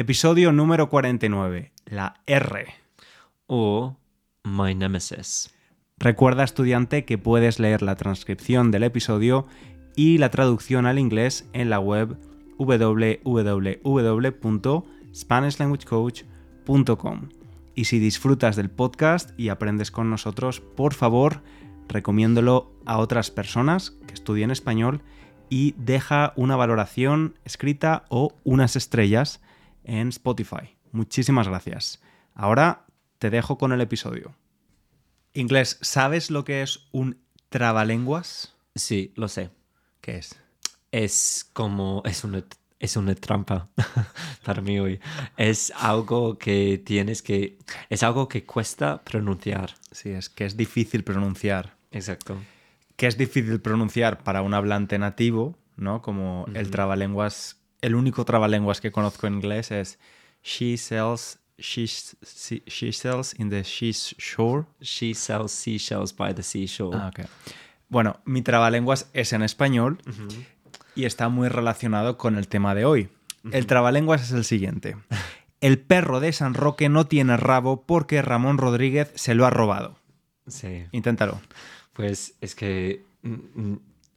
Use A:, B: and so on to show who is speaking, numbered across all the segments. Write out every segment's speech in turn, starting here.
A: Episodio número 49, la R.
B: O My Nemesis.
A: Recuerda, estudiante, que puedes leer la transcripción del episodio y la traducción al inglés en la web www.spanishlanguagecoach.com. Y si disfrutas del podcast y aprendes con nosotros, por favor, recomiéndolo a otras personas que estudien español y deja una valoración escrita o unas estrellas en Spotify. Muchísimas gracias. Ahora te dejo con el episodio. Inglés, ¿sabes lo que es un trabalenguas?
B: Sí, lo sé.
A: ¿Qué es?
B: Es como. Es una, es una trampa para mí hoy. Es algo que tienes que. Es algo que cuesta pronunciar.
A: Sí, es que es difícil pronunciar.
B: Exacto.
A: Que es difícil pronunciar para un hablante nativo, ¿no? Como el trabalenguas. El único trabalenguas que conozco en inglés es She sells. She, she sells in the seashore.
B: She sells seashells by the seashore.
A: Ah, ok. Bueno, mi trabalenguas es en español y está muy relacionado con el tema de hoy. El trabalenguas es el siguiente. El perro de San Roque no tiene rabo porque Ramón Rodríguez se lo ha robado.
B: Sí.
A: Inténtalo.
B: Pues es que.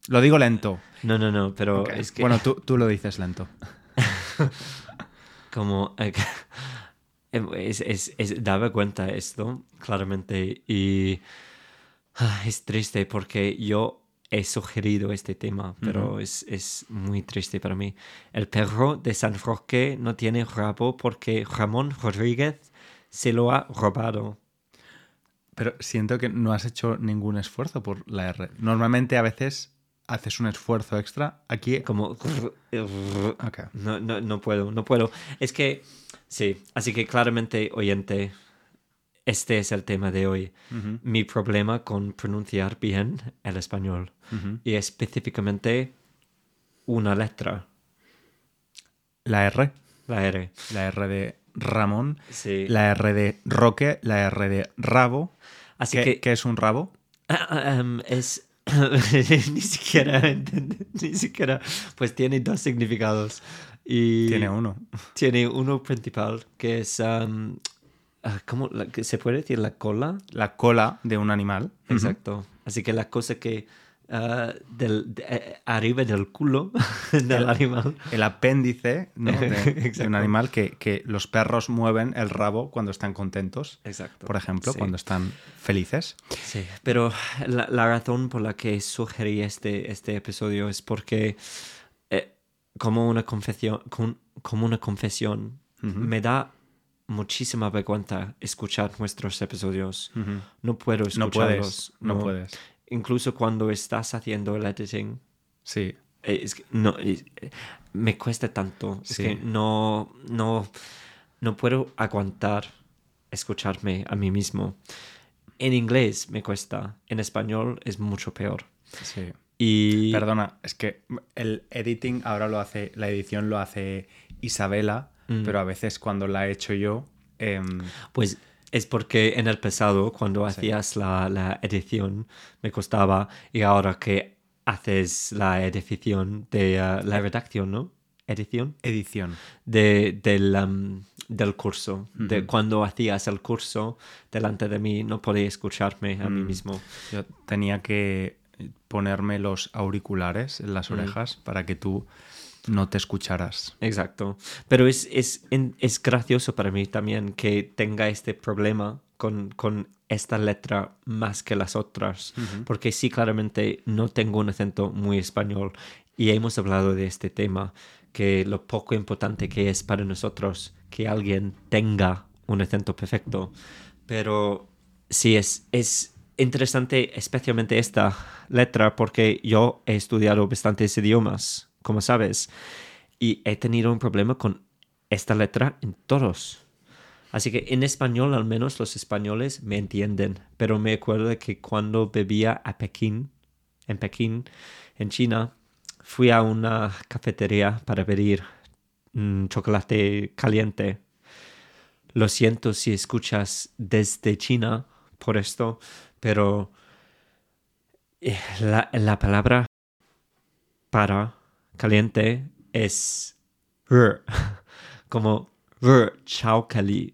A: Lo digo lento.
B: No, no, no, pero es que.
A: Bueno, tú, tú lo dices lento.
B: como eh, es, es, es- daba cuenta esto claramente y ah, es triste porque yo he sugerido este tema pero es, es muy triste para mí el perro de San Roque no tiene rabo porque Ramón Rodríguez se lo ha robado
A: Pero siento que no has hecho ningún esfuerzo por la R. Normalmente a veces haces un esfuerzo extra. Aquí...
B: como. No, no, no puedo, no puedo. Es que, sí, así que claramente, oyente, este es el tema de hoy. Mi problema con pronunciar bien el español. Y específicamente una letra,
A: La R.
B: la R.
A: La R de Ramón.
B: Sí.
A: La R de Roque. La R de Rabo.
B: Así
A: ¿Qué,
B: que
A: qué es un rabo?
B: ah, um, es... ni siquiera, ni siquiera, pues tiene dos significados. Y
A: Tiene uno.
B: tiene uno principal que es, um, ah, ¿cómo se puede decir la cola?
A: La cola de un animal.
B: Exacto. Así que la cosa que ah, del, de- eh, arriba del culo del animal.
A: El apéndice ¿no? de, de un animal que, que los perros mueven el rabo cuando están contentos.
B: Exacto.
A: Por ejemplo,
B: Sí.
A: cuando están felices.
B: Sí, pero la, la razón por la que sugerí este, este episodio es porque eh, como una confesión, con- como una confesión, me da muchísima vergüenza escuchar nuestros episodios.
A: Ujú.
B: No puedo
A: No
B: escucharlos.
A: puedes. No puedes.
B: Incluso cuando estás haciendo el editing,
A: Sí.
B: Eh, es que no, es- eh, me cuesta tanto. Es que no, no, no puedo aguantar escucharme a mí mismo. En inglés me cuesta, en español es mucho peor.
A: Sí.
B: Y
A: Perdona, es que el editing ahora lo hace, la edición lo hace Isabela,
B: Mm.
A: pero a veces cuando la he hecho yo, em,
B: pues es porque en el pasado, cuando hacías la, la edición, me costaba y ahora que haces la edición de uh, la redacción, ¿no? Edición.
A: edición.
B: de, del, um, del curso. De cuando hacías el curso delante de mí, no podía escucharme a mí
A: Mm.
B: mismo.
A: Yo tenía que ponerme los auriculares en las orejas para que tú no te escucharas.
B: Exacto. Pero es, es, es gracioso para mí también que tenga este problema con, con esta letra más que las otras. Porque sí, claramente no tengo un acento muy español. Y hemos hablado de este tema, que lo poco importante que es para nosotros que alguien tenga un acento perfecto. Pero sí, es, es interesante especialmente esta letra porque yo he estudiado bastantes idiomas, como sabes, y he tenido un problema con esta letra en todos. Así que en español al menos los españoles me entienden, pero me acuerdo que cuando bebía a Pekín, en Pekín, en China, fui a una cafetería para pedir mm, chocolate caliente. Lo siento si escuchas desde China por esto, pero eh, la palabra para caliente es r, como "Rr, chaucali.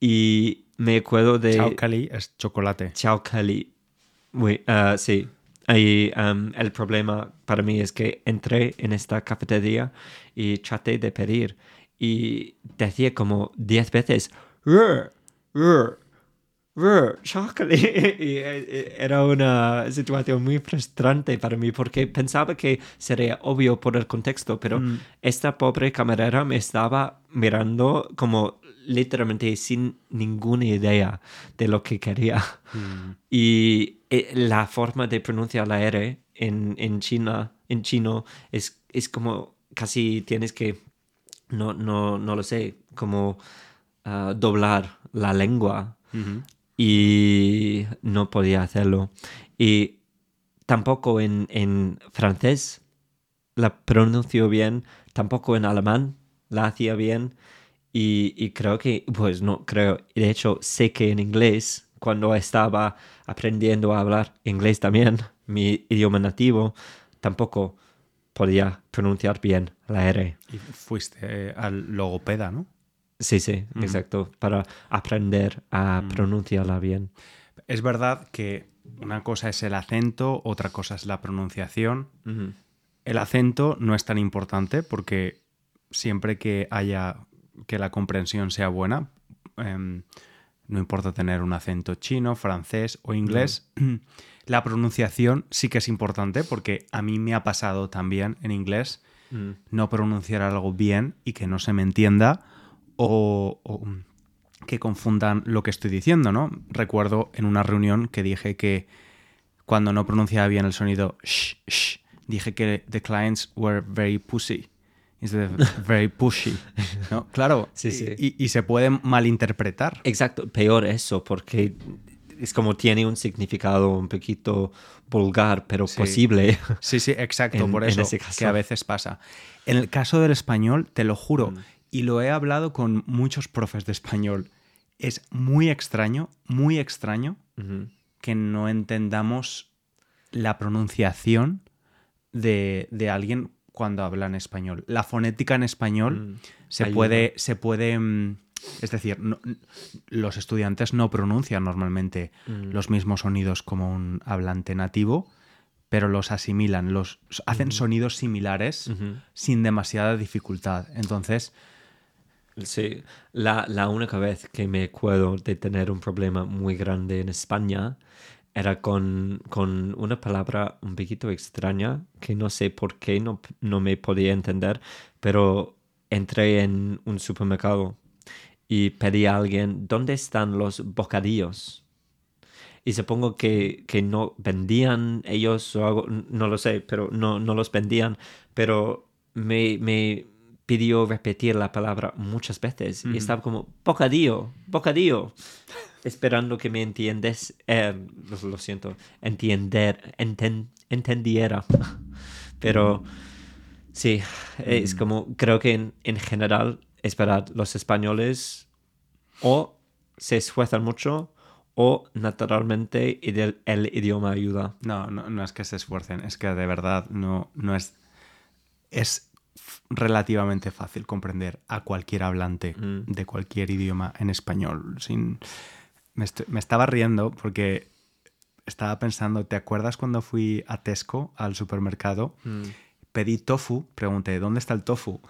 B: Y me acuerdo de...
A: Chaucali es chocolate.
B: Chaucali. Oui, ah, sí. Y um, el problema para mí es que entré en esta cafetería y traté de pedir y decía como 10 veces "Rr, rr, chaucali". Y eh, era una situación muy frustrante para mí porque pensaba que sería obvio por el contexto, pero
A: Mm.
B: esta pobre camarera me estaba mirando como literalmente sin ninguna idea de lo que quería.
A: Mm.
B: Y eh, la forma de pronunciar la R en, en China, en chino, es, es como casi tienes que, no, no, no lo sé, como ah, doblar la lengua. Y no podía hacerlo. Y tampoco en, en francés la pronuncio bien, tampoco en alemán la hacía bien. Y, y creo que, pues no, creo, de hecho sé que en inglés, cuando estaba aprendiendo a hablar inglés también, mi idioma nativo, tampoco podía pronunciar bien la R.
A: Y fuiste eh, al logopeda, ¿no?
B: Sí, sí, exacto, para aprender a pronunciarla bien.
A: Es verdad que una cosa es el acento, otra cosa es la pronunciación. El acento no es tan importante porque siempre que haya que la comprensión sea buena, em, no importa tener un acento chino, francés o inglés, la pronunciación sí que es importante porque a mí me ha pasado también en inglés
B: Mm.
A: no pronunciar algo bien y que no se me entienda o, o que confundan lo que estoy diciendo, ¿no? Recuerdo en una reunión que dije que cuando no pronunciaba bien el sonido sh, sh, dije que the clients were very pussy instead of very pushy, ¿no? Claro,
B: Sí, sí.
A: Y, y se puede malinterpretar.
B: Exacto, peor eso, porque es como tiene un significado un poquito vulgar, pero
A: Sí.
B: posible.
A: Sí, sí, exacto,
B: En-
A: por eso que a veces pasa. En el caso del español, te lo juro,
B: Mm.
A: Y lo he hablado con muchos profes de español, es muy extraño, muy extraño que no entendamos la pronunciación de, de alguien cuando habla en español. La fonética en español
B: Mm.
A: se puede, se puede, mm, es decir, no- los estudiantes no pronuncian normalmente
B: Mm.
A: los mismos sonidos como un hablante nativo, pero los asimilan, los hacen sonidos similares sin demasiada dificultad. Entonces,
B: Sí, la, la única vez que me acuerdo de tener un problema muy grande en España era con, con una palabra un poquito extraña que no sé por qué no, no me podía entender, pero entré en un supermercado y pedí a alguien, ¿dónde están los bocadillos? Y supongo que, que no vendían ellos o algo, no lo sé, pero no, no los vendían, pero me, me pidió repetir la palabra muchas veces y estaba como, bocadillo, bocadillo, esperando que me entiendes, eh, lo, lo siento, entiender, enten- entendiera. pero sí, es como, creo que en, en general, es verdad, los españoles o se esfuerzan mucho o naturalmente el, el idioma ayuda.
A: no, no, no es que se esfuercen, es que de verdad no, no es... Es relativamente fácil comprender a cualquier hablante
B: Mm.
A: de cualquier idioma en español. Sin... Me, est- me estaba riendo porque estaba pensando, ¿te acuerdas cuando fui a Tesco, al supermercado? Pedí tofu, pregunté, ¿dónde está el tofu?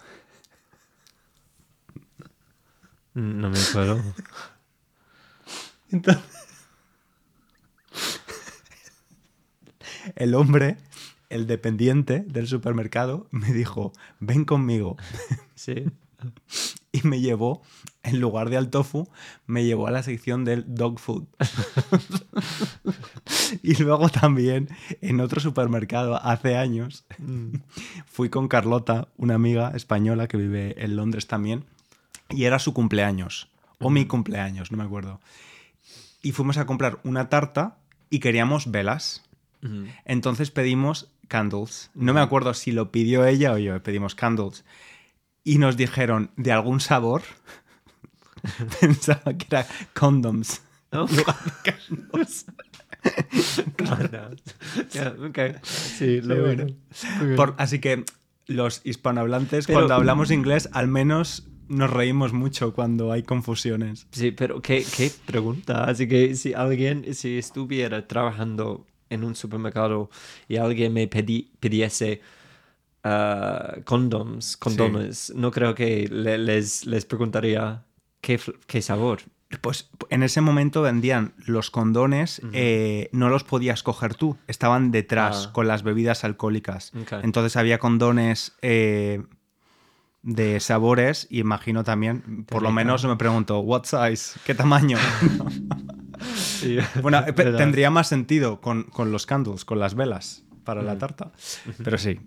B: No me acuerdo.
A: Entonces, el hombre, el dependiente del supermercado, me dijo, ven conmigo.
B: Sí.
A: Y me llevó, en lugar de al tofu, me llevó a la sección del dog food. y luego también, en otro supermercado, hace años, fui con Carlota, una amiga española que vive en Londres también, y era su cumpleaños, o mi cumpleaños, no me acuerdo. Y fuimos a comprar una tarta y queríamos velas. Entonces pedimos candles. No me acuerdo si lo pidió ella o yo, pedimos candles. Y nos dijeron de algún sabor. Pensaba que era condoms.
B: Oh.
A: en lugar de candles.
B: Ya, ok. Sí, lo
A: Sí,
B: bueno.
A: bueno. Por- así que los hispanohablantes,
B: Pero-
A: cuando hablamos inglés, al menos nos reímos mucho cuando hay confusiones.
B: Sí, pero qué, qué pregunta. Así que si alguien, si estuviera trabajando en un supermercado y alguien me pedi- pidiese ah, condoms, condones, no creo que le- les, les preguntaría qué, qué sabor.
A: Pues en ese momento vendían los condones, eh, no los podías coger tú, estaban detrás
B: Ah.
A: con las bebidas alcohólicas. Entonces había condones eh, de sabores y imagino también, por lo menos me pregunto, ¿what size? ¿Qué tamaño? Tendría más sentido con, con los candles, con las velas para la tarta. Pero sí,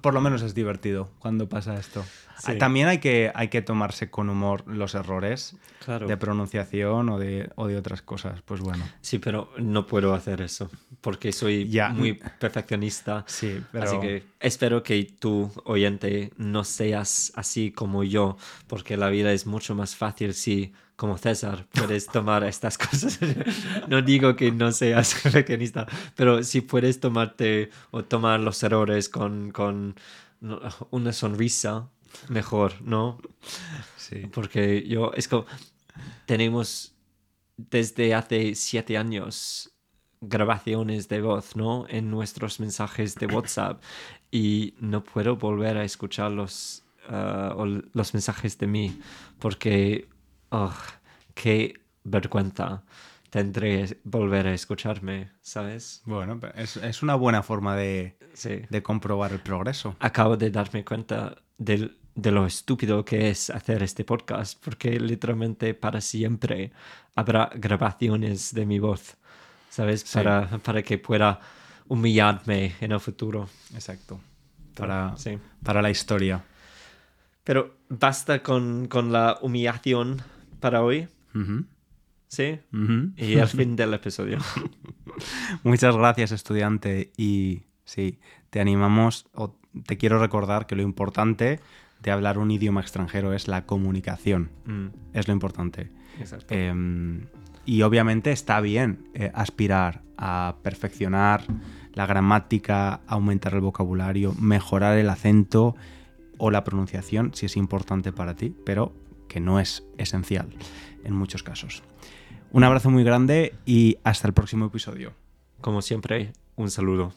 A: por lo menos es divertido cuando pasa esto.
B: Sí.
A: También hay que, hay que tomarse con humor los errores
B: Claro.
A: de pronunciación o de, o de otras cosas. Pues bueno.
B: Sí, pero no puedo hacer eso porque soy
A: Ya.
B: muy perfeccionista.
A: Sí, pero...
B: Así que espero que tú, oyente, no seas así como yo, porque la vida es mucho más fácil si, como César, puedes tomar estas cosas. no digo que no seas perfeccionista, pero si puedes tomarte o tomar los errores con, con una sonrisa, mejor, ¿no?
A: Sí.
B: Porque yo, es como, tenemos desde hace siete años grabaciones de voz, ¿no? En nuestros mensajes de WhatsApp y no puedo volver a escuchar los, ah, o los mensajes de mí porque, oh, qué vergüenza tendré volver a escucharme, ¿sabes?
A: Bueno, es, es una buena forma de,
B: Sí.
A: de comprobar el progreso.
B: acabo de darme cuenta del- de lo estúpido que es hacer este podcast, porque literalmente para siempre habrá grabaciones de mi voz, ¿sabes?
A: Sí.
B: Para, para que pueda humillarme en el futuro.
A: Exacto. Para,
B: Sí.
A: para la historia.
B: Pero basta con, con la humillación para hoy, ¿sí? Y el fin del episodio.
A: Muchas gracias, estudiante. Y sí, te animamos, o te quiero recordar que lo importante de hablar un idioma extranjero es la comunicación.
B: Mm,
A: Es lo importante.
B: exacto.
A: Eh, y obviamente está bien eh, aspirar a perfeccionar la gramática, aumentar el vocabulario, mejorar el acento o la pronunciación si es importante para ti, pero que no es esencial en muchos casos. Un abrazo muy grande y hasta el próximo episodio.
B: Como siempre, un saludo.